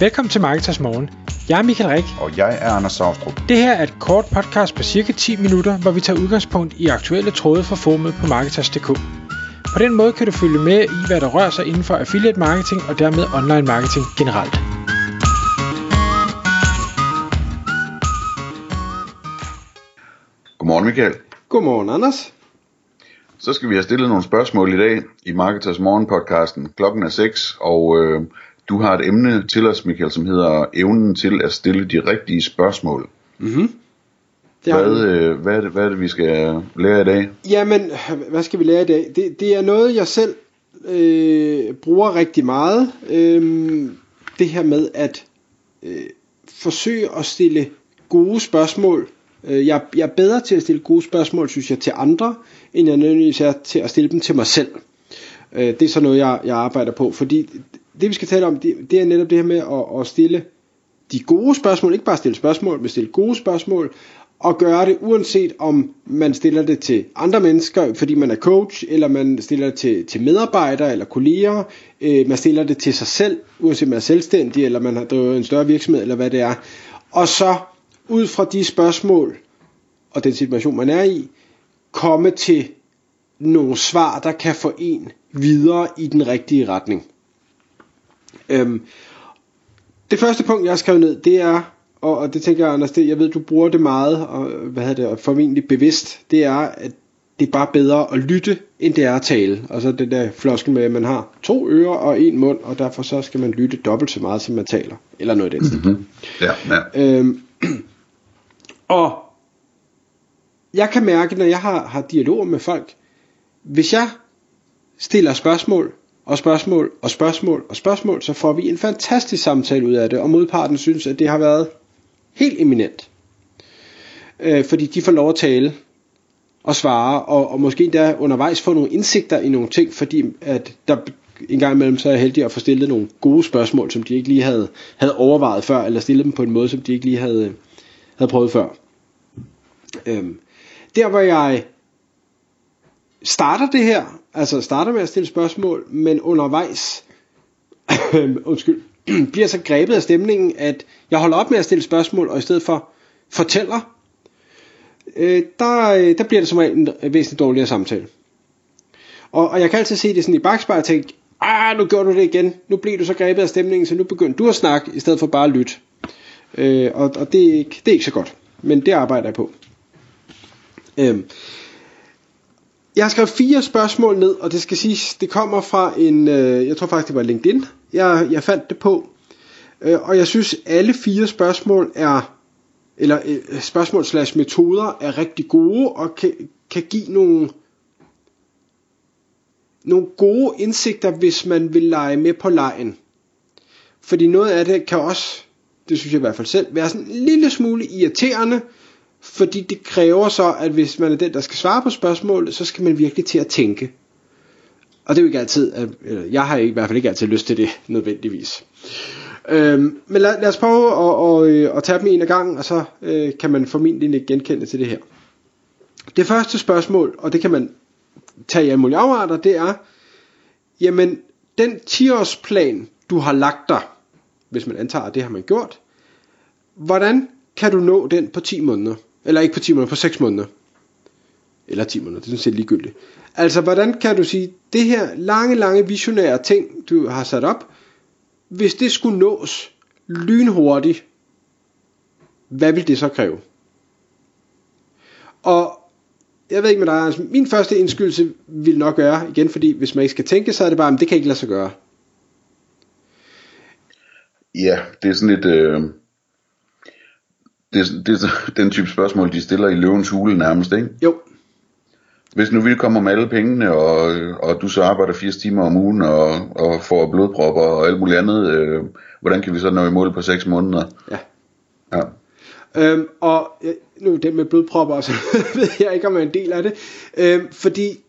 Velkommen til Marketers Morgen. Jeg er Michael Rik. Og jeg er Anders Saustrup. Det her er et kort podcast på cirka 10 minutter, hvor vi tager udgangspunkt i aktuelle tråde fra formet på Marketers.dk. På den måde kan du følge med i, hvad der rører sig inden for affiliate marketing og dermed online marketing generelt. Godmorgen Michael. Godmorgen, Anders. Så skal vi have stillet nogle spørgsmål i dag i Marketers Morgen podcasten. Klokken er 6, og øh, du har et emne til os, Michael, som hedder evnen til at stille de rigtige spørgsmål. Mm-hmm. Det hvad, øh, hvad, er det, hvad er det, vi skal lære i dag? Jamen, hvad skal vi lære i dag? Det, det er noget, jeg selv øh, bruger rigtig meget. Øh, det her med at øh, forsøge at stille gode spørgsmål. Øh, jeg, jeg er bedre til at stille gode spørgsmål, synes jeg, til andre, end jeg nødvendigvis er til at stille dem til mig selv. Øh, det er så noget, jeg, jeg arbejder på, fordi det vi skal tale om, det, det er netop det her med at, at stille de gode spørgsmål, ikke bare stille spørgsmål, men stille gode spørgsmål, og gøre det uanset om man stiller det til andre mennesker, fordi man er coach, eller man stiller det til, til medarbejdere eller kolleger, øh, man stiller det til sig selv, uanset om man er selvstændig, eller man har drevet en større virksomhed, eller hvad det er. Og så ud fra de spørgsmål, og den situation man er i, komme til nogle svar, der kan få en videre i den rigtige retning. Øhm, det første punkt, jeg har skrevet ned, det er, og, og det tænker jeg, Anders, det, jeg ved, du bruger det meget, og hvad hedder det, og formentlig bevidst, det er, at det er bare bedre at lytte, end det er at tale. Og så det der floskel med, at man har to ører og en mund, og derfor så skal man lytte dobbelt så meget, som man taler. Eller noget af den stil. Mm-hmm. Ja, ja. Øhm, og jeg kan mærke, når jeg har, har dialoger med folk, hvis jeg stiller spørgsmål, og spørgsmål, og spørgsmål, og spørgsmål, så får vi en fantastisk samtale ud af det, og modparten synes, at det har været helt eminent. Øh, fordi de får lov at tale og svare, og, og måske endda undervejs få nogle indsigter i nogle ting, fordi at der en gang imellem så er jeg heldig at få stillet nogle gode spørgsmål, som de ikke lige havde, havde overvejet før, eller stillet dem på en måde, som de ikke lige havde, havde prøvet før. Øhm, der hvor jeg starter det her, altså starter med at stille spørgsmål, men undervejs, undskyld, bliver så grebet af stemningen, at jeg holder op med at stille spørgsmål, og i stedet for fortæller, øh, der, øh, der bliver det som en væsentligt dårligere samtale. Og, og jeg kan altid se det sådan i bagspejl og tænke, ah, nu gjorde du det igen, nu blev du så grebet af stemningen, så nu begyndte du at snakke, i stedet for bare at lytte. Øh, og og det, er ikke, det er ikke så godt, men det arbejder jeg på. Øh, jeg har skrevet fire spørgsmål ned, og det skal siges, det kommer fra en, øh, jeg tror faktisk det var LinkedIn, jeg, jeg fandt det på. Øh, og jeg synes, alle fire spørgsmål er, eller øh, spørgsmål slash metoder er rigtig gode, og kan, kan give nogle, nogle gode indsigter, hvis man vil lege med på lejen. Fordi noget af det kan også, det synes jeg i hvert fald selv, være sådan en lille smule irriterende, fordi det kræver så, at hvis man er den, der skal svare på spørgsmålet, så skal man virkelig til at tænke. Og det er jo ikke altid, at, eller jeg har i hvert fald ikke altid lyst til det, nødvendigvis. Øhm, men lad, lad os prøve at, og, øh, at tage dem en af gangen, og så øh, kan man formentlig ikke genkende til det her. Det første spørgsmål, og det kan man tage i alle mulige afarter, det er, jamen, den 10-årsplan, du har lagt dig, hvis man antager, at det har man gjort, hvordan kan du nå den på 10 måneder? Eller ikke på 10 måneder, på 6 måneder. Eller 10 måneder, det er sådan set ligegyldigt. Altså, hvordan kan du sige, det her lange, lange visionære ting, du har sat op, hvis det skulle nås lynhurtigt, hvad vil det så kræve? Og jeg ved ikke med dig, altså, min første indskydelse vil nok være, igen fordi hvis man ikke skal tænke, så er det bare, at det kan ikke lade sig gøre. Ja, det er sådan et, øh, det, det er den type spørgsmål, de stiller i løvens hule nærmest, ikke? Jo. Hvis nu vi kommer med alle pengene, og, og du så arbejder 80 timer om ugen, og, og får blodpropper og alt muligt andet, øh, hvordan kan vi så nå i mål på 6 måneder? Ja. Ja. Øhm, og nu det med blodpropper, så ved jeg ikke, om jeg er en del af det. Øhm, fordi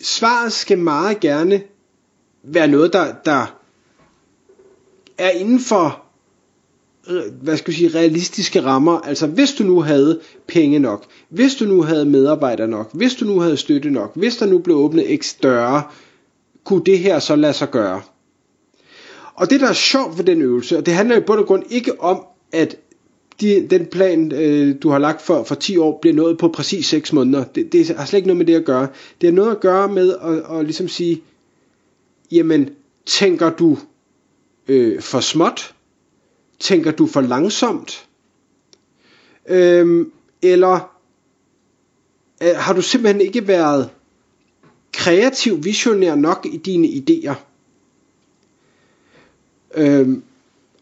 svaret skal meget gerne være noget, der, der er inden for Øh, hvad skal jeg sige, realistiske rammer. Altså hvis du nu havde penge nok, hvis du nu havde medarbejdere nok, hvis du nu havde støtte nok, hvis der nu blev åbnet x døre, kunne det her så lade sig gøre? Og det, der er sjovt ved den øvelse, og det handler i bund og grund ikke om, at de, den plan, øh, du har lagt for, for 10 år, bliver nået på præcis 6 måneder. Det, det har slet ikke noget med det at gøre. Det har noget at gøre med at, at ligesom sige, jamen, tænker du øh, for småt? Tænker du for langsomt? Øhm, eller øh, har du simpelthen ikke været kreativ, visionær nok i dine idéer? Øhm,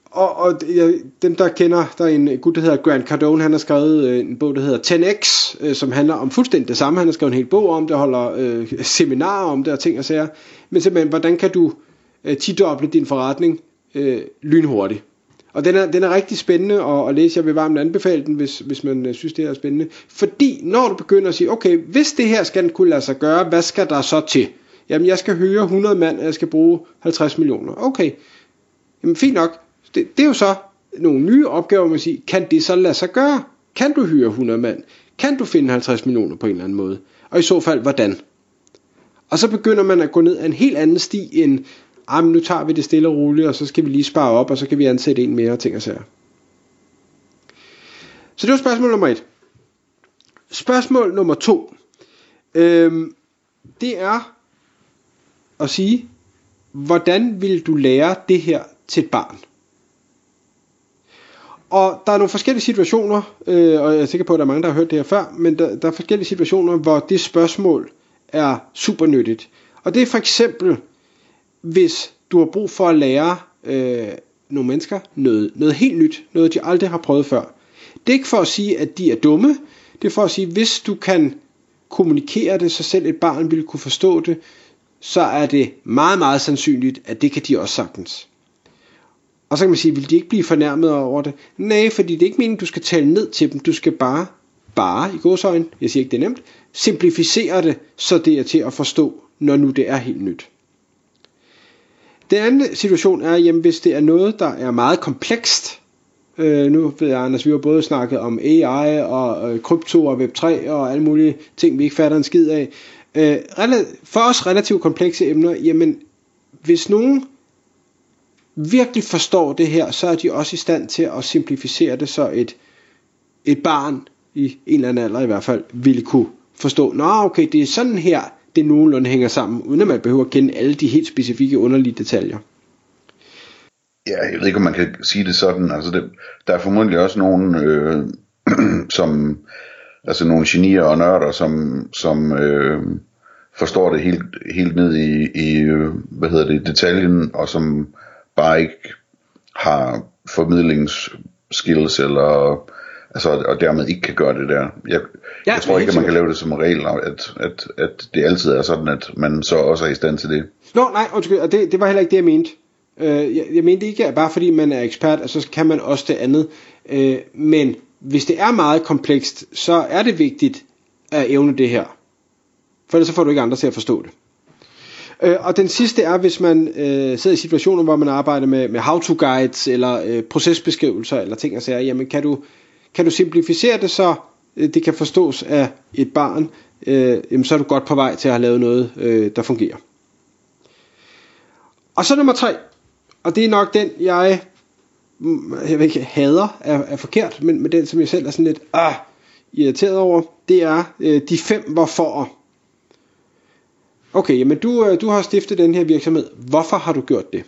og, og ja, dem der kender, der er en gut der hedder Grant Cardone, han har skrevet øh, en bog der hedder 10X, øh, som handler om fuldstændig det samme, han har skrevet en hel bog om det, holder øh, seminarer om det og ting og sager, men simpelthen, hvordan kan du øh, tidoble din forretning øh, lynhurtigt. Og den er, den er rigtig spændende at, at læse. Jeg vil varmt anbefale den, hvis, hvis man øh, synes, det er spændende. Fordi når du begynder at sige, okay, hvis det her skal den kunne lade sig gøre, hvad skal der så til? Jamen, jeg skal høre 100 mand, og jeg skal bruge 50 millioner. Okay, jamen fint nok. Det, det er jo så nogle nye opgaver, man siger, kan det så lade sig gøre? Kan du hyre 100 mand? Kan du finde 50 millioner på en eller anden måde? Og i så fald, hvordan? Og så begynder man at gå ned ad en helt anden sti end, ah, men nu tager vi det stille og roligt, og så skal vi lige spare op, og så kan vi ansætte en mere, ting og sager. Så det var spørgsmål nummer et. Spørgsmål nummer to. Øhm, det er at sige, hvordan vil du lære det her til et barn? Og der er nogle forskellige situationer, øh, og jeg er sikker på, at der er mange, der har hørt det her før, men der, der er forskellige situationer, hvor det spørgsmål er super nyttigt. Og det er for eksempel, hvis du har brug for at lære øh, nogle mennesker noget, noget helt nyt, noget de aldrig har prøvet før. Det er ikke for at sige, at de er dumme, det er for at sige, hvis du kan kommunikere det, så selv et barn vil kunne forstå det, så er det meget, meget sandsynligt, at det kan de også sagtens. Og så kan man sige, vil de ikke blive fornærmet over det? Nej, fordi det er ikke meningen, du skal tale ned til dem. Du skal bare, bare i godsøjne, jeg siger ikke det er nemt, simplificere det, så det er til at forstå, når nu det er helt nyt. Den anden situation er, jamen hvis det er noget, der er meget komplekst, øh, nu ved jeg, Anders, vi har både snakket om AI og øh, krypto og Web3 og alle mulige ting, vi ikke fatter en skid af. Øh, for os relativt komplekse emner, jamen hvis nogen virkelig forstår det her, så er de også i stand til at simplificere det, så et, et barn i en eller anden alder i hvert fald ville kunne forstå, nå okay, det er sådan her, det nogenlunde hænger sammen, uden at man behøver at kende alle de helt specifikke underlige detaljer. Ja, jeg ved ikke, om man kan sige det sådan. Altså, det, der er formodentlig også nogen, øh, som, altså nogle genier og nørder, som, som øh, forstår det helt, helt ned i, i, øh, hvad hedder det, detaljen, og som bare ikke har formidlingsskills, eller altså, og dermed ikke kan gøre det der. Jeg, ja, jeg tror ikke, at man kan lave det som regel, at, at, at det altid er sådan, at man så også er i stand til det. Nå, nej, undskyld, det, det var heller ikke det, jeg mente. Øh, jeg, jeg mente ikke, at bare fordi man er ekspert, så kan man også det andet. Øh, men hvis det er meget komplekst, så er det vigtigt at evne det her. For ellers så får du ikke andre til at forstå det. Øh, og den sidste er, hvis man øh, sidder i situationer, hvor man arbejder med, med how-to-guides, eller øh, procesbeskrivelser, eller ting og sager, jamen kan du, kan du simplificere det, så øh, det kan forstås af et barn, øh, jamen så er du godt på vej til at have lavet noget, øh, der fungerer. Og så nummer tre, og det er nok den, jeg, mm, jeg ved ikke, hader er, er forkert, men, men den, som jeg selv er sådan lidt ah, irriteret over, det er øh, de fem hvorfor. Okay, jamen du, øh, du har stiftet den her virksomhed. Hvorfor har du gjort det?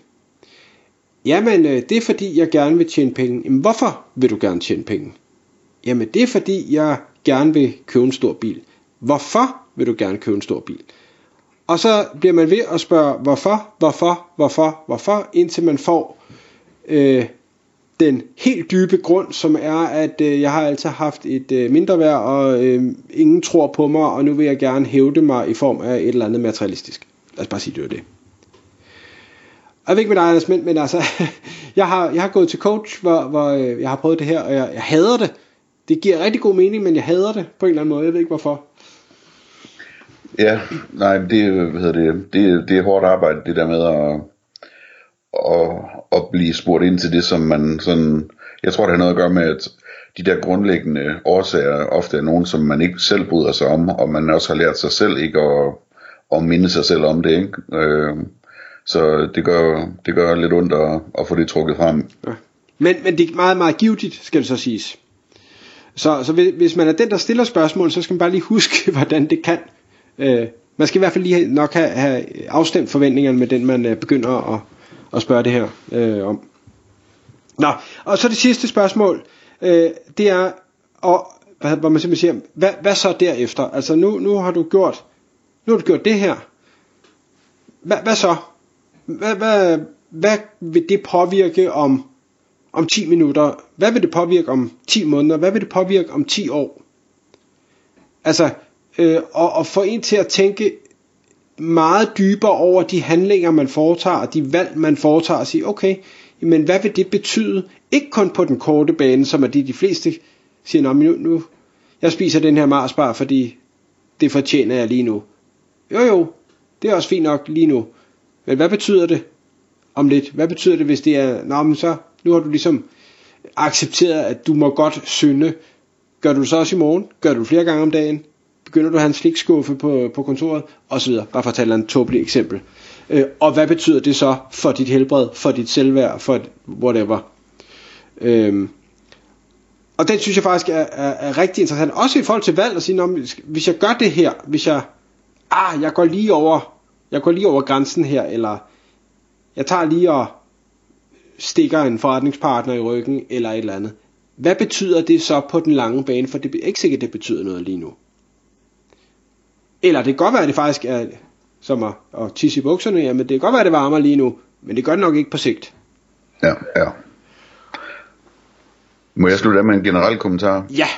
Jamen, øh, det er fordi, jeg gerne vil tjene penge. Jamen, hvorfor vil du gerne tjene penge? Jamen, det er fordi, jeg gerne vil købe en stor bil. Hvorfor vil du gerne købe en stor bil? Og så bliver man ved at spørge, hvorfor, hvorfor, hvorfor, hvorfor, indtil man får øh, den helt dybe grund, som er, at øh, jeg har altid haft et øh, mindre værd, og øh, ingen tror på mig, og nu vil jeg gerne hævde mig i form af et eller andet materialistisk. Lad os bare sige, det er det. Jeg ved ikke med dig, Anders, men, men altså, jeg har, jeg har gået til coach, hvor, hvor øh, jeg har prøvet det her, og jeg, jeg hader det. Det giver rigtig god mening, men jeg hader det på en eller anden måde. Jeg ved ikke hvorfor. Ja, nej, det, hvad hedder det, det, det er hårdt arbejde, det der med at, at, at blive spurgt ind til det, som man sådan, jeg tror det har noget at gøre med, at de der grundlæggende årsager ofte er nogen, som man ikke selv bryder sig om, og man også har lært sig selv ikke at, at minde sig selv om det, ikke? Øh, Så det gør, det gør lidt ondt at, at få det trukket frem. Ja. Men, men det er meget, meget givetigt, skal det så siges. Så, så hvis man er den, der stiller spørgsmål, så skal man bare lige huske, hvordan det kan. Øh, man skal i hvert fald lige nok have, have afstemt forventningerne med den, man øh, begynder at, at spørge det her øh, om. Nå, og så det sidste spørgsmål, øh, det er, og, hvad, hvor man simpelthen siger, hvad, hvad så derefter? Altså nu, nu har du gjort, nu har du gjort det her. Hvad, hvad så? Hvad, hvad, hvad vil det påvirke om, om 10 minutter? Hvad vil det påvirke om 10 måneder? Hvad vil det påvirke om 10 år? Altså, øh, og, og få en til at tænke meget dybere over de handlinger, man foretager, og de valg, man foretager, og sige, okay, men hvad vil det betyde? Ikke kun på den korte bane, som er det, de fleste siger, Nå, nu, nu, jeg spiser den her Marsbar, fordi det fortjener jeg lige nu. Jo jo, det er også fint nok lige nu. Men hvad betyder det om lidt? Hvad betyder det, hvis det er, nå, men så, nu har du ligesom accepteret, at du må godt synde. Gør du det så også i morgen? Gør du det flere gange om dagen? Begynder du at have en slikskuffe på, på kontoret? Og så videre. Bare for at tage et tåbeligt eksempel. Øh, og hvad betyder det så for dit helbred, for dit selvværd, for whatever? Øhm, og den synes jeg faktisk er, er, er rigtig interessant. Også i forhold til valg at sige, hvis jeg gør det her, hvis jeg, ah, jeg går lige over, jeg går lige over grænsen her, eller jeg tager lige og stikker en forretningspartner i ryggen, eller et eller andet. Hvad betyder det så på den lange bane? For det er ikke sikkert, det betyder noget lige nu. Eller det kan godt være, at det faktisk er som at, at tisse i bukserne, jamen det kan godt være, at det varmer lige nu, men det gør det nok ikke på sigt. Ja, ja. Må jeg slutte af med en generel kommentar? Ja.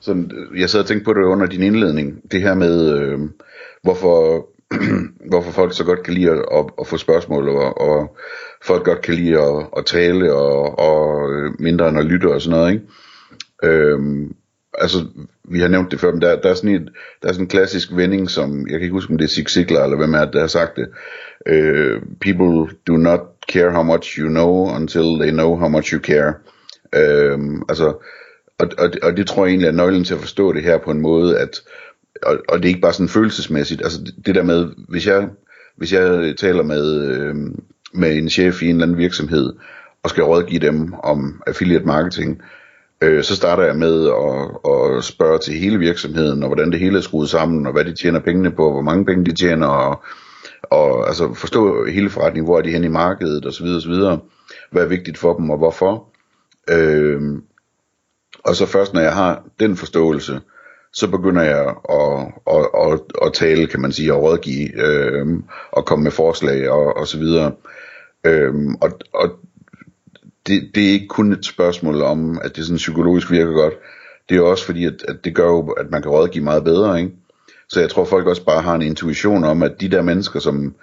Sådan, jeg sad og tænkte på det under din indledning. Det her med, øh, hvorfor, hvorfor folk så godt kan lide at, at, at få spørgsmål, og, og folk godt kan lide at, at tale, og, og øh, mindre end at lytte og sådan noget. Ikke? Øhm, altså, vi har nævnt det før, men der, der, er sådan en, der er sådan en klassisk vending, som, jeg kan ikke huske, om det er Zig Ziglar, eller hvem er det, der har sagt det. Øh, people do not care how much you know, until they know how much you care. Øhm, altså, og, og, og det tror jeg egentlig er nøglen til at forstå det her på en måde, at, og, og det er ikke bare sådan følelsesmæssigt, altså det, det der med, hvis jeg, hvis jeg taler med, øh, med en chef i en eller anden virksomhed, og skal rådgive dem om affiliate marketing, øh, så starter jeg med at, at spørge til hele virksomheden, og hvordan det hele er skruet sammen, og hvad de tjener pengene på, hvor mange penge de tjener, og, og altså forstå hele forretningen, hvor er de hen i markedet, osv. osv. Hvad er vigtigt for dem, og hvorfor. Øh, og så først når jeg har den forståelse, så begynder jeg at, at, at, at tale, kan man sige, og rådgive, øh, og komme med forslag og, og så videre. Øh, og, og det, det er ikke kun et spørgsmål om, at det sådan psykologisk virker godt. Det er også fordi, at, at det gør jo, at man kan rådgive meget bedre, ikke? Så jeg tror, folk også bare har en intuition om, at de der mennesker, som,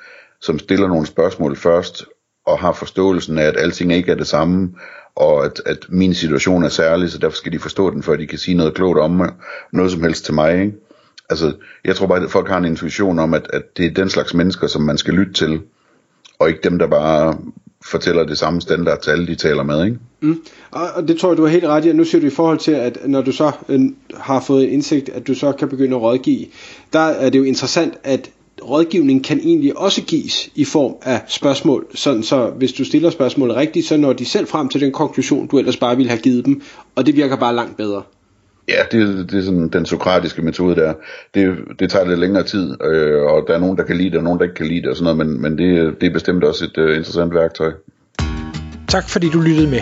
som stiller nogle spørgsmål først, og har forståelsen af, at alting ikke er det samme, og at, at min situation er særlig, så derfor skal de forstå den, før de kan sige noget klogt om mig, noget som helst til mig. Ikke? Altså, jeg tror bare, at folk har en intuition om, at, at det er den slags mennesker, som man skal lytte til, og ikke dem, der bare fortæller det samme standard til alle, de taler med. Ikke? Mm. Og det tror jeg, du har helt ret i. Nu siger du i forhold til, at når du så øh, har fået indsigt, at du så kan begynde at rådgive, der er det jo interessant, at rådgivning kan egentlig også gives i form af spørgsmål, sådan så hvis du stiller spørgsmålet rigtigt, så når de selv frem til den konklusion, du ellers bare ville have givet dem, og det virker bare langt bedre. Ja, det, det er sådan den sokratiske metode der. Det, det tager lidt længere tid, øh, og der er nogen, der kan lide det, og nogen, der ikke kan lide det, og sådan noget, men, men det, det er bestemt også et uh, interessant værktøj. Tak fordi du lyttede med.